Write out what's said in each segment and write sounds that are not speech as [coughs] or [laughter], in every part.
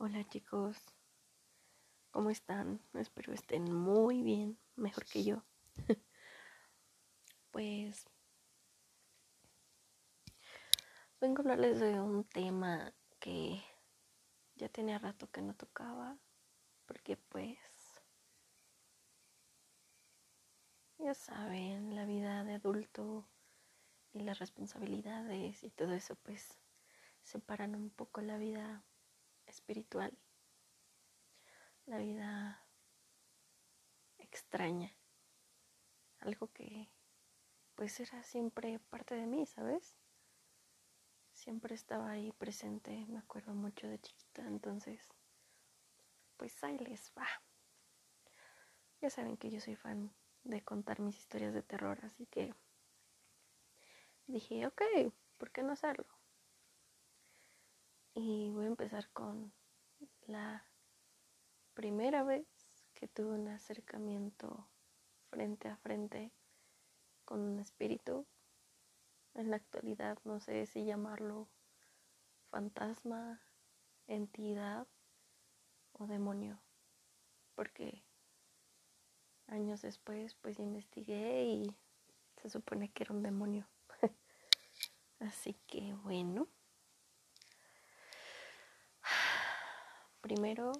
Hola chicos, ¿cómo están? Espero estén muy bien, mejor que yo. [laughs] pues vengo a hablarles de un tema que ya tenía rato que no tocaba, porque pues ya saben, la vida de adulto y las responsabilidades y todo eso pues separan un poco la vida espiritual, la vida extraña, algo que pues era siempre parte de mí, ¿sabes? Siempre estaba ahí presente, me acuerdo mucho de chiquita, entonces pues ahí les va. Ya saben que yo soy fan de contar mis historias de terror, así que dije, ok, ¿por qué no hacerlo? Y voy a empezar con la primera vez que tuve un acercamiento frente a frente con un espíritu. En la actualidad no sé si llamarlo fantasma, entidad o demonio, porque años después pues investigué y se supone que era un demonio. [laughs] Así que bueno. Primero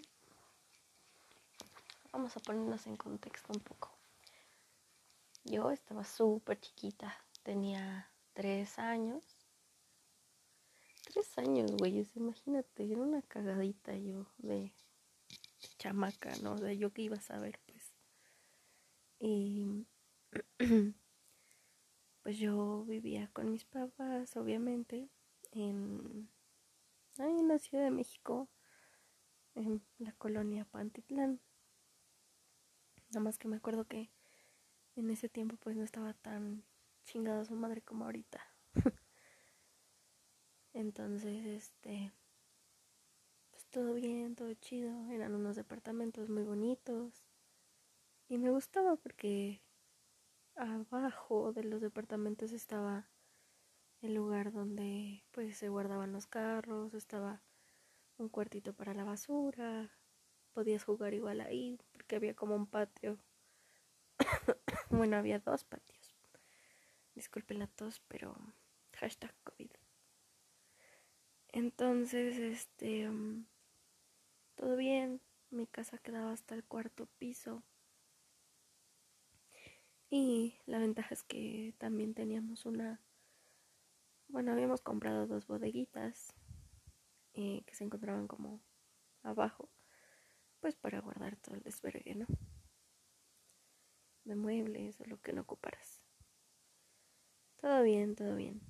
vamos a ponernos en contexto un poco. Yo estaba súper chiquita, tenía tres años. Tres años, güey, imagínate, era una cagadita yo de chamaca, ¿no? De yo que iba a saber, pues. Y [clears throat] pues yo vivía con mis papás, obviamente, en, en la Ciudad de México en la colonia Pantitlán. Nada más que me acuerdo que en ese tiempo pues no estaba tan chingada su madre como ahorita. [laughs] Entonces, este, pues todo bien, todo chido. Eran unos departamentos muy bonitos. Y me gustaba porque abajo de los departamentos estaba el lugar donde pues se guardaban los carros, estaba un cuartito para la basura, podías jugar igual ahí porque había como un patio. [coughs] bueno, había dos patios. Disculpen la tos, pero hashtag COVID. Entonces, este, mm, todo bien. Mi casa quedaba hasta el cuarto piso. Y la ventaja es que también teníamos una, bueno, habíamos comprado dos bodeguitas que se encontraban como abajo, pues para guardar todo el desvergue, ¿no? De muebles o lo que no ocuparas. Todo bien, todo bien.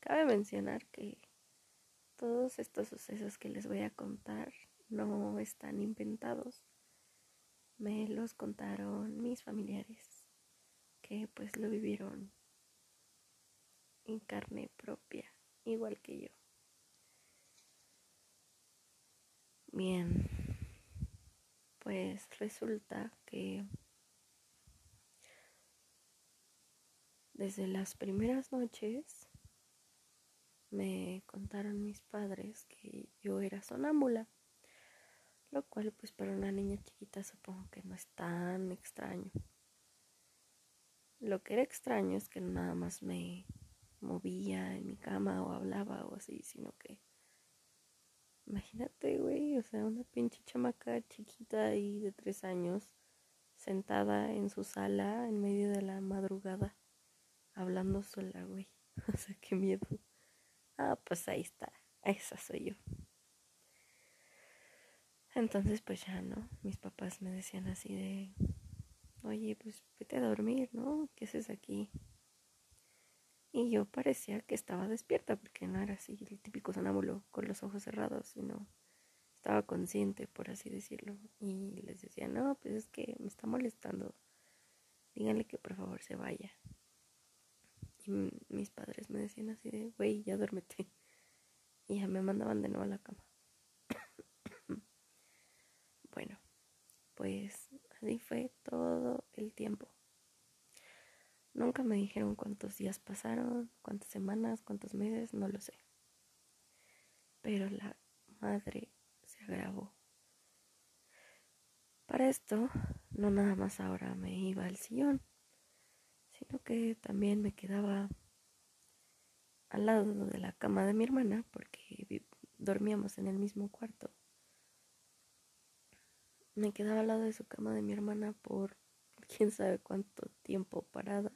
Cabe mencionar que todos estos sucesos que les voy a contar no están inventados. Me los contaron mis familiares, que pues lo vivieron en carne propia, igual que yo. Bien, pues resulta que desde las primeras noches me contaron mis padres que yo era sonámbula, lo cual pues para una niña chiquita supongo que no es tan extraño. Lo que era extraño es que nada más me movía en mi cama o hablaba o así, sino que Imagínate, güey, o sea, una pinche chamaca chiquita y de tres años sentada en su sala en medio de la madrugada, hablando sola, güey. [laughs] O sea, qué miedo. Ah, pues ahí está, esa soy yo. Entonces, pues ya, ¿no? Mis papás me decían así de, oye, pues vete a dormir, ¿no? ¿Qué haces aquí? Y yo parecía que estaba despierta porque no era así el típico sonámbulo con los ojos cerrados, sino estaba consciente, por así decirlo. Y les decía, no, pues es que me está molestando. Díganle que por favor se vaya. Y mis padres me decían así de, güey, ya duérmete. [laughs] Y ya me mandaban de nuevo a la cama. [coughs] bueno, pues así fue todo el tiempo. Nunca me dijeron cuántos días pasaron, cuántas semanas, cuántos meses, no lo sé. Pero la madre ya grabó. Para esto, no nada más ahora me iba al sillón, sino que también me quedaba al lado de la cama de mi hermana porque dormíamos en el mismo cuarto. Me quedaba al lado de su cama de mi hermana por quién sabe cuánto tiempo parada.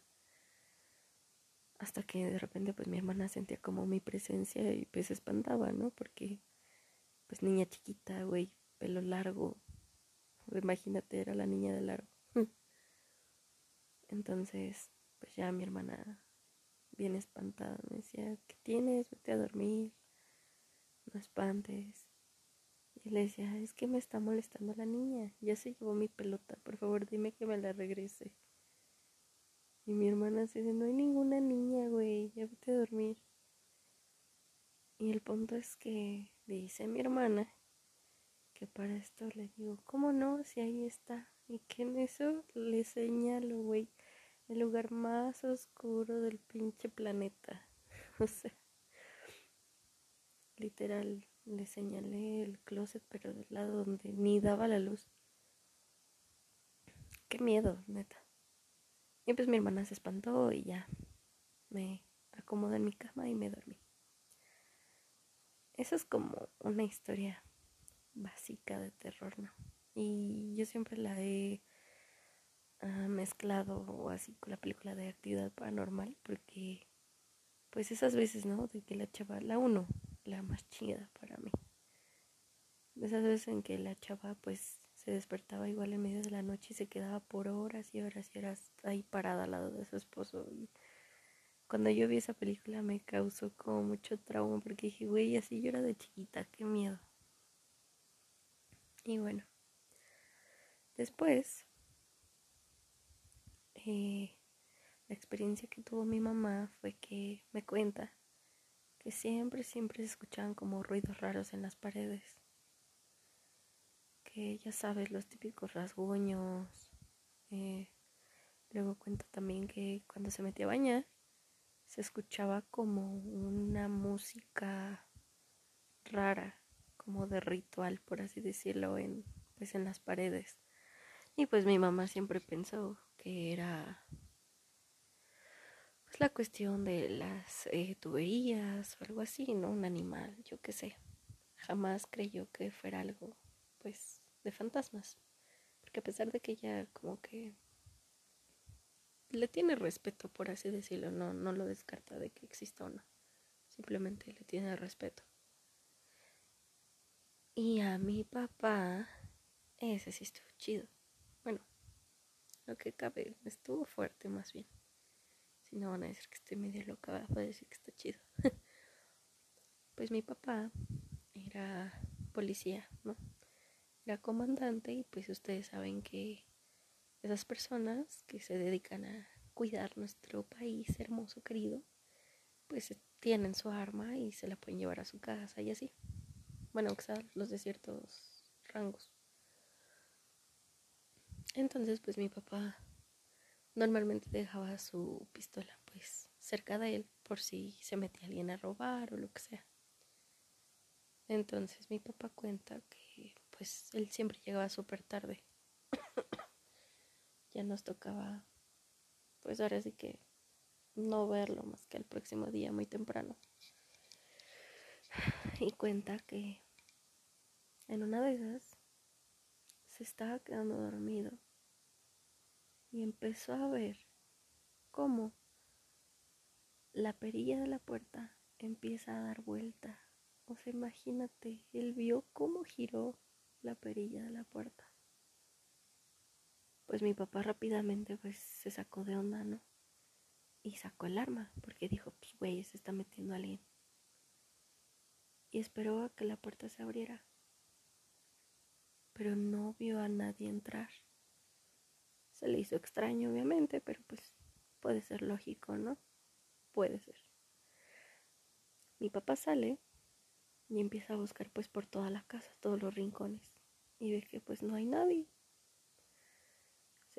Hasta que de repente pues mi hermana sentía como mi presencia y pues se espantaba, ¿no? Porque pues niña chiquita, güey, pelo largo. Imagínate, era la niña de largo. Entonces, pues ya mi hermana bien espantada me decía, ¿qué tienes? Vete a dormir. No espantes. Y le decía, es que me está molestando la niña. Ya se llevó mi pelota. Por favor, dime que me la regrese. Y mi hermana dice, no hay ninguna niña, güey. Ya vete a dormir. Y el punto es que dice mi hermana que para esto le digo, ¿cómo no? Si ahí está. Y que en eso le señalo, güey, el lugar más oscuro del pinche planeta. [laughs] o sea, literal, le señalé el closet, pero del lado donde ni daba la luz. Qué miedo, neta. Y pues mi hermana se espantó y ya me acomodé en mi cama y me dormí. Eso es como una historia básica de terror, ¿no? Y yo siempre la he uh, mezclado así con la película de actividad paranormal porque pues esas veces, ¿no? De que la chava, la uno, la más chida para mí. Esas veces en que la chava pues se despertaba igual en medio de la noche y se quedaba por horas y horas y horas ahí parada al lado de su esposo y cuando yo vi esa película me causó como mucho trauma porque dije, güey, así yo era de chiquita, qué miedo. Y bueno, después, eh, la experiencia que tuvo mi mamá fue que me cuenta que siempre, siempre se escuchaban como ruidos raros en las paredes. Que ya sabes, los típicos rasguños. Eh, luego cuenta también que cuando se metía a bañar, se escuchaba como una música rara, como de ritual, por así decirlo, en, pues en las paredes. Y pues mi mamá siempre pensó que era pues la cuestión de las eh, tuberías o algo así, ¿no? Un animal, yo qué sé. Jamás creyó que fuera algo, pues, de fantasmas. Porque a pesar de que ella como que le tiene respeto, por así decirlo, no, no lo descarta de que exista o no. Simplemente le tiene respeto. Y a mi papá, ese sí estuvo chido. Bueno, lo que cabe, estuvo fuerte más bien. Si no van a decir que estoy medio loca, voy a decir que está chido. [laughs] pues mi papá era policía, ¿no? Era comandante y pues ustedes saben que esas personas que se dedican a cuidar nuestro país hermoso, querido, pues tienen su arma y se la pueden llevar a su casa y así. Bueno, sea, los de ciertos rangos. Entonces, pues mi papá normalmente dejaba su pistola pues cerca de él por si se metía alguien a robar o lo que sea. Entonces mi papá cuenta que pues él siempre llegaba súper tarde [coughs] ya nos tocaba, pues ahora sí que no verlo más que el próximo día muy temprano. [sighs] Y cuenta que en una de esas se estaba quedando dormido y empezó a ver cómo la perilla de la puerta empieza a dar vuelta. O sea, imagínate, él vio cómo giró la perilla de la puerta pues mi papá rápidamente pues se sacó de onda, ¿no? Y sacó el arma, porque dijo, pues güey, se está metiendo alguien. Y esperó a que la puerta se abriera. Pero no vio a nadie entrar. Se le hizo extraño, obviamente, pero pues puede ser lógico, ¿no? Puede ser. Mi papá sale y empieza a buscar pues por toda la casa, todos los rincones. Y ve que pues no hay nadie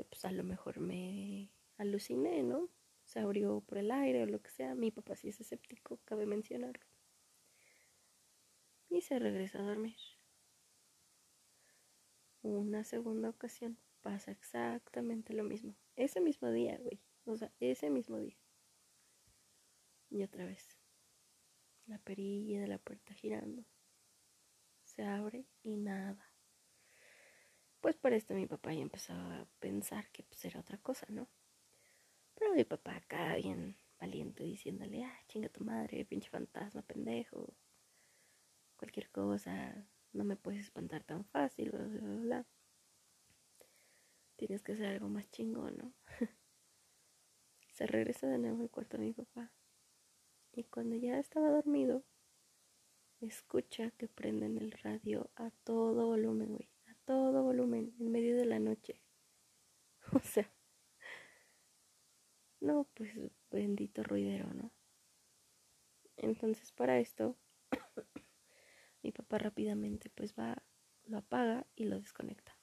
pues a lo mejor me aluciné, ¿no? Se abrió por el aire o lo que sea. Mi papá sí es escéptico, cabe mencionarlo. Y se regresa a dormir. una segunda ocasión pasa exactamente lo mismo. Ese mismo día, güey. O sea, ese mismo día. Y otra vez. La perilla de la puerta girando. Se abre y nada. Pues por esto mi papá ya empezó a pensar que pues era otra cosa, ¿no? Pero mi papá acá bien valiente diciéndole, ah, chinga tu madre, pinche fantasma, pendejo. Cualquier cosa, no me puedes espantar tan fácil, bla, bla, bla. Tienes que hacer algo más chingón, ¿no? [laughs] Se regresa de nuevo al cuarto de mi papá. Y cuando ya estaba dormido, escucha que prenden el radio a todo volumen, güey. A todo volumen, en medio de la noche. [laughs] O sea, no, pues bendito ruidero, ¿no? Entonces para esto, [coughs] mi papá rápidamente pues va, lo apaga y lo desconecta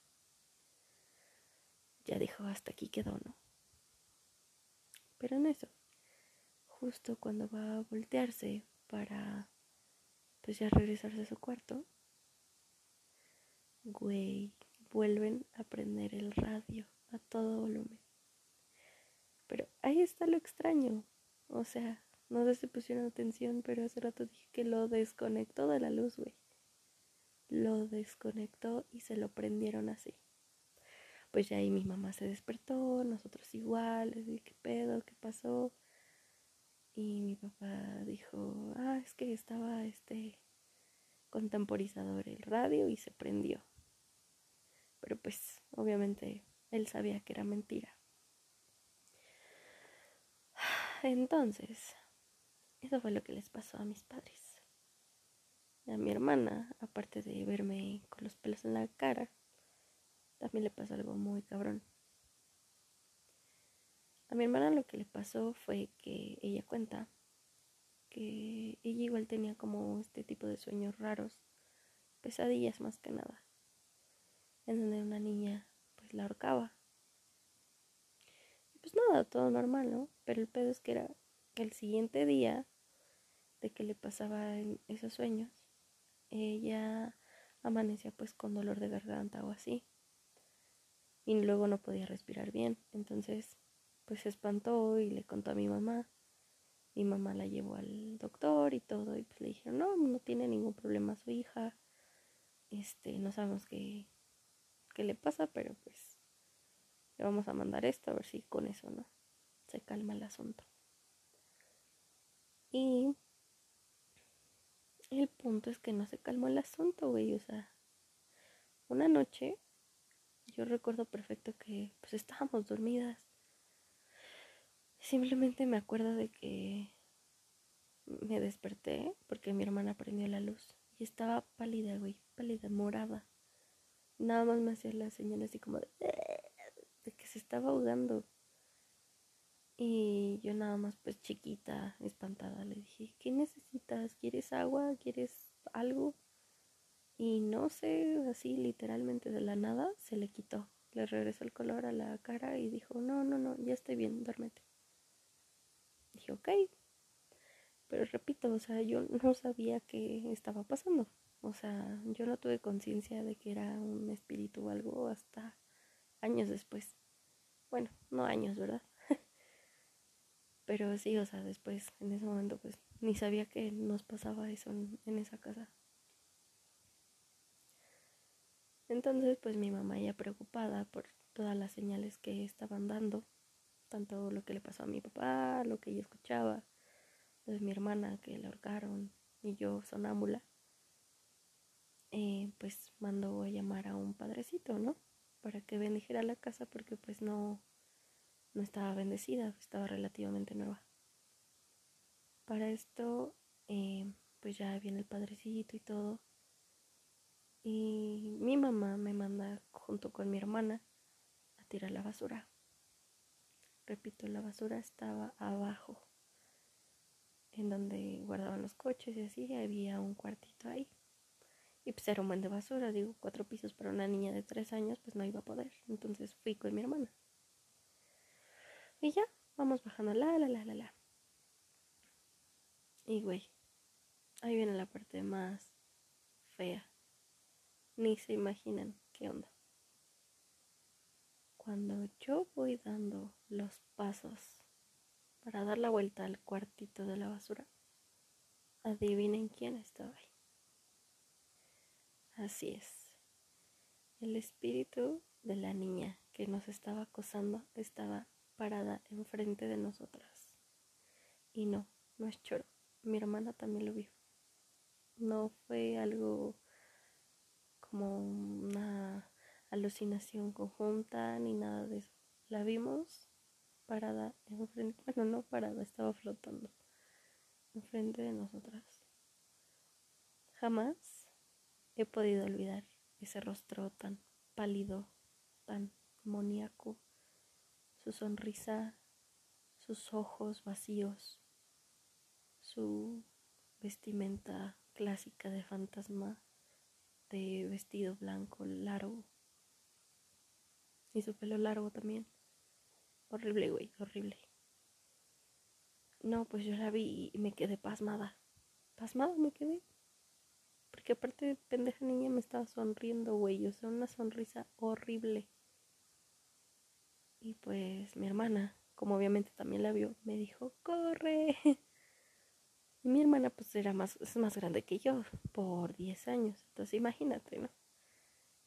ya dijo, hasta aquí quedó, ¿no? Pero en eso, justo cuando va a voltearse para, pues ya regresarse a su cuarto, güey, vuelven a prender el radio a todo volumen. Pero ahí está lo extraño. O sea, no sé si pusieron atención, pero hace rato dije que lo desconectó de la luz, güey. Lo desconectó y se lo prendieron así pues ya ahí mi mamá se despertó, nosotros igual, ¿qué pedo? ¿Qué pasó? Y mi papá dijo, ah, es que estaba este contemporizador el radio y se prendió. Pero pues obviamente él sabía que era mentira. [sighs] Entonces, eso fue lo que les pasó a mis padres. A mi hermana, aparte de verme con los pelos en la cara, también le pasó algo muy cabrón. A mi hermana lo que le pasó fue que ella cuenta que ella igual tenía como este tipo de sueños raros, pesadillas más que nada, en donde una niña pues la ahorcaba. Pues nada, todo normal, ¿no? Pero el pedo es que era el siguiente día de que le pasaba esos sueños, ella amanecía pues con dolor de garganta o así y luego no podía respirar bien. Entonces, pues se espantó y le contó a mi mamá. Mi mamá la llevó al doctor y todo y pues le dijeron, no, no tiene ningún problema su hija. Este, no sabemos qué, qué le pasa, pero pues le vamos a mandar esto a ver si con eso, ¿no? Se calma el asunto. Y el punto es que no se calmó el asunto, güey. O sea, una noche yo recuerdo perfecto que pues estábamos dormidas. Simplemente me acuerdo de que me desperté porque mi hermana prendió la luz y estaba pálida, güey, pálida, morada. Nada más me hacía la señal así como de, de que se estaba ahogando. Y yo nada más pues chiquita, espantada, le dije, ¿qué necesitas? ¿Quieres agua? ¿Quieres algo? Y no sé, así literalmente de la nada se le quitó. Le regresó el color a la cara y dijo, no, no, no, ya estoy bien, duérmete. Dije, ok. Pero repito, o sea, yo no sabía qué estaba pasando. O sea, yo no tuve conciencia de que era un espíritu o algo hasta años después. Bueno, no años, ¿verdad? [laughs] Pero sí, o sea, después, en ese momento, pues ni sabía que nos pasaba eso en, en esa casa. Entonces, pues mi mamá ya preocupada por todas las señales que estaban dando, tanto lo que le pasó a mi papá, lo que ella escuchaba, de mi hermana que le ahorcaron y yo sonámbula, eh, pues mandó a llamar a un padrecito, ¿no? Para que bendijera la casa porque pues no, no estaba bendecida, estaba relativamente nueva. Para esto, eh, pues ya viene el padrecito y todo y mi mamá me manda junto con mi hermana a tirar la basura. Repito, la basura estaba abajo, en donde guardaban los coches y así, había un cuartito ahí. Y pues era un buen de basura, digo, cuatro pisos para una niña de tres años, pues no iba a poder. Entonces fui con mi hermana. Y ya, vamos bajando, la, la, la, la, la. Y güey, ahí viene la parte más fea ni se imaginan qué onda. Cuando yo voy dando los pasos para dar la vuelta al cuartito de la basura, adivinen quién estaba ahí. Así es. El espíritu de la niña que nos estaba acosando estaba parada enfrente de nosotras. Y no, no es choro. Mi hermana también lo vio. No fue algo como una alucinación conjunta ni nada de eso. La vimos parada enfrente, bueno, no parada, estaba flotando enfrente de nosotras. Jamás he podido olvidar ese rostro tan pálido, tan moníaco, su sonrisa, sus ojos vacíos, su vestimenta clásica de fantasma de vestido blanco largo y su pelo largo también. Horrible, güey, horrible. No, pues yo la vi y me quedé pasmada. Pasmada me quedé. Porque aparte de pendeja niña me estaba sonriendo, güey. O sea, una sonrisa horrible. Y pues mi hermana, como obviamente también la vio, me dijo, corre. [laughs] Y mi hermana pues era más, es más grande que yo, por 10 años. Entonces imagínate, ¿no?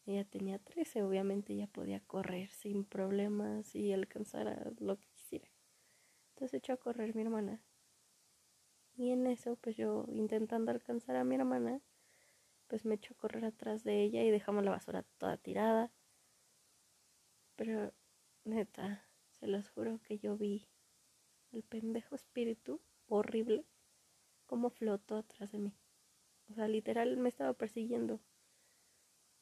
Ella tenía 13, obviamente ella podía correr sin problemas y alcanzar a lo que quisiera. Entonces echó a correr mi hermana. Y en eso, pues yo intentando alcanzar a mi hermana, pues me echó a correr atrás de ella y dejamos la basura toda tirada. Pero neta, se los juro que yo vi el pendejo espíritu horrible como flotó atrás de mí. O sea, literal me estaba persiguiendo.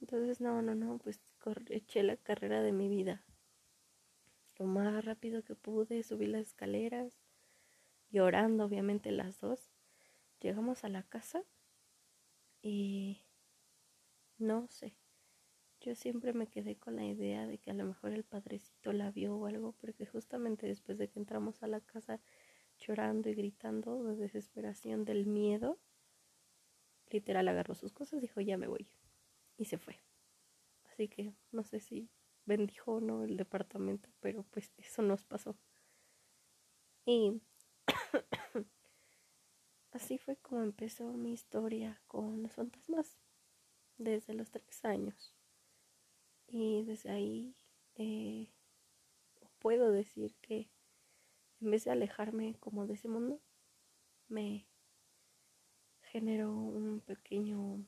Entonces, no, no, no, pues eché la carrera de mi vida. Lo más rápido que pude, subí las escaleras, llorando, obviamente las dos. Llegamos a la casa y no sé. Yo siempre me quedé con la idea de que a lo mejor el padrecito la vio o algo, porque justamente después de que entramos a la casa llorando y gritando de desesperación del miedo, literal agarró sus cosas y dijo, ya me voy. Y se fue. Así que no sé si bendijo o no el departamento, pero pues eso nos pasó. Y [coughs] así fue como empezó mi historia con los fantasmas, desde los tres años. Y desde ahí eh, puedo decir que en vez de alejarme como de ese mundo, me generó un pequeño,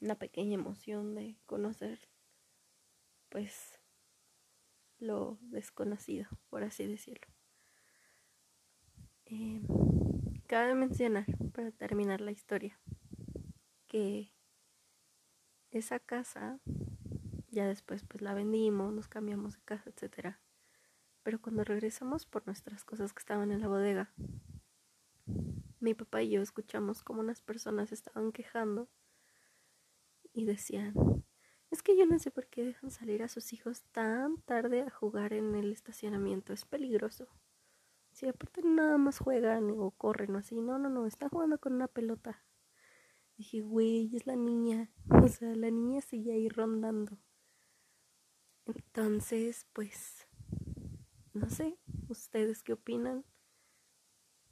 una pequeña emoción de conocer, pues, lo desconocido, por así decirlo. Eh, cabe mencionar, para terminar la historia, que esa casa, ya después pues la vendimos, nos cambiamos de casa, etcétera pero cuando regresamos por nuestras cosas que estaban en la bodega, mi papá y yo escuchamos como unas personas estaban quejando y decían, es que yo no sé por qué dejan salir a sus hijos tan tarde a jugar en el estacionamiento, es peligroso. Si aparte nada más juegan o corren o así, no, no, no, están jugando con una pelota. Dije, güey, es la niña, [laughs] o sea, la niña sigue ahí rondando. Entonces, pues no sé, ustedes qué opinan.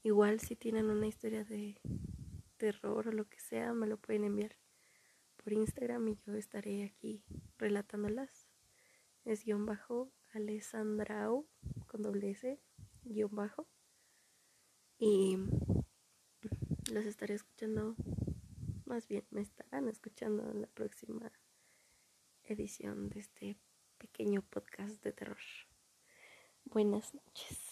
Igual si tienen una historia de terror o lo que sea, me lo pueden enviar por Instagram y yo estaré aquí relatándolas. Es guion bajo Alessandrao con doble S, guion bajo. Y los estaré escuchando, más bien me estarán escuchando en la próxima edición de este pequeño podcast de terror. Buenas noches.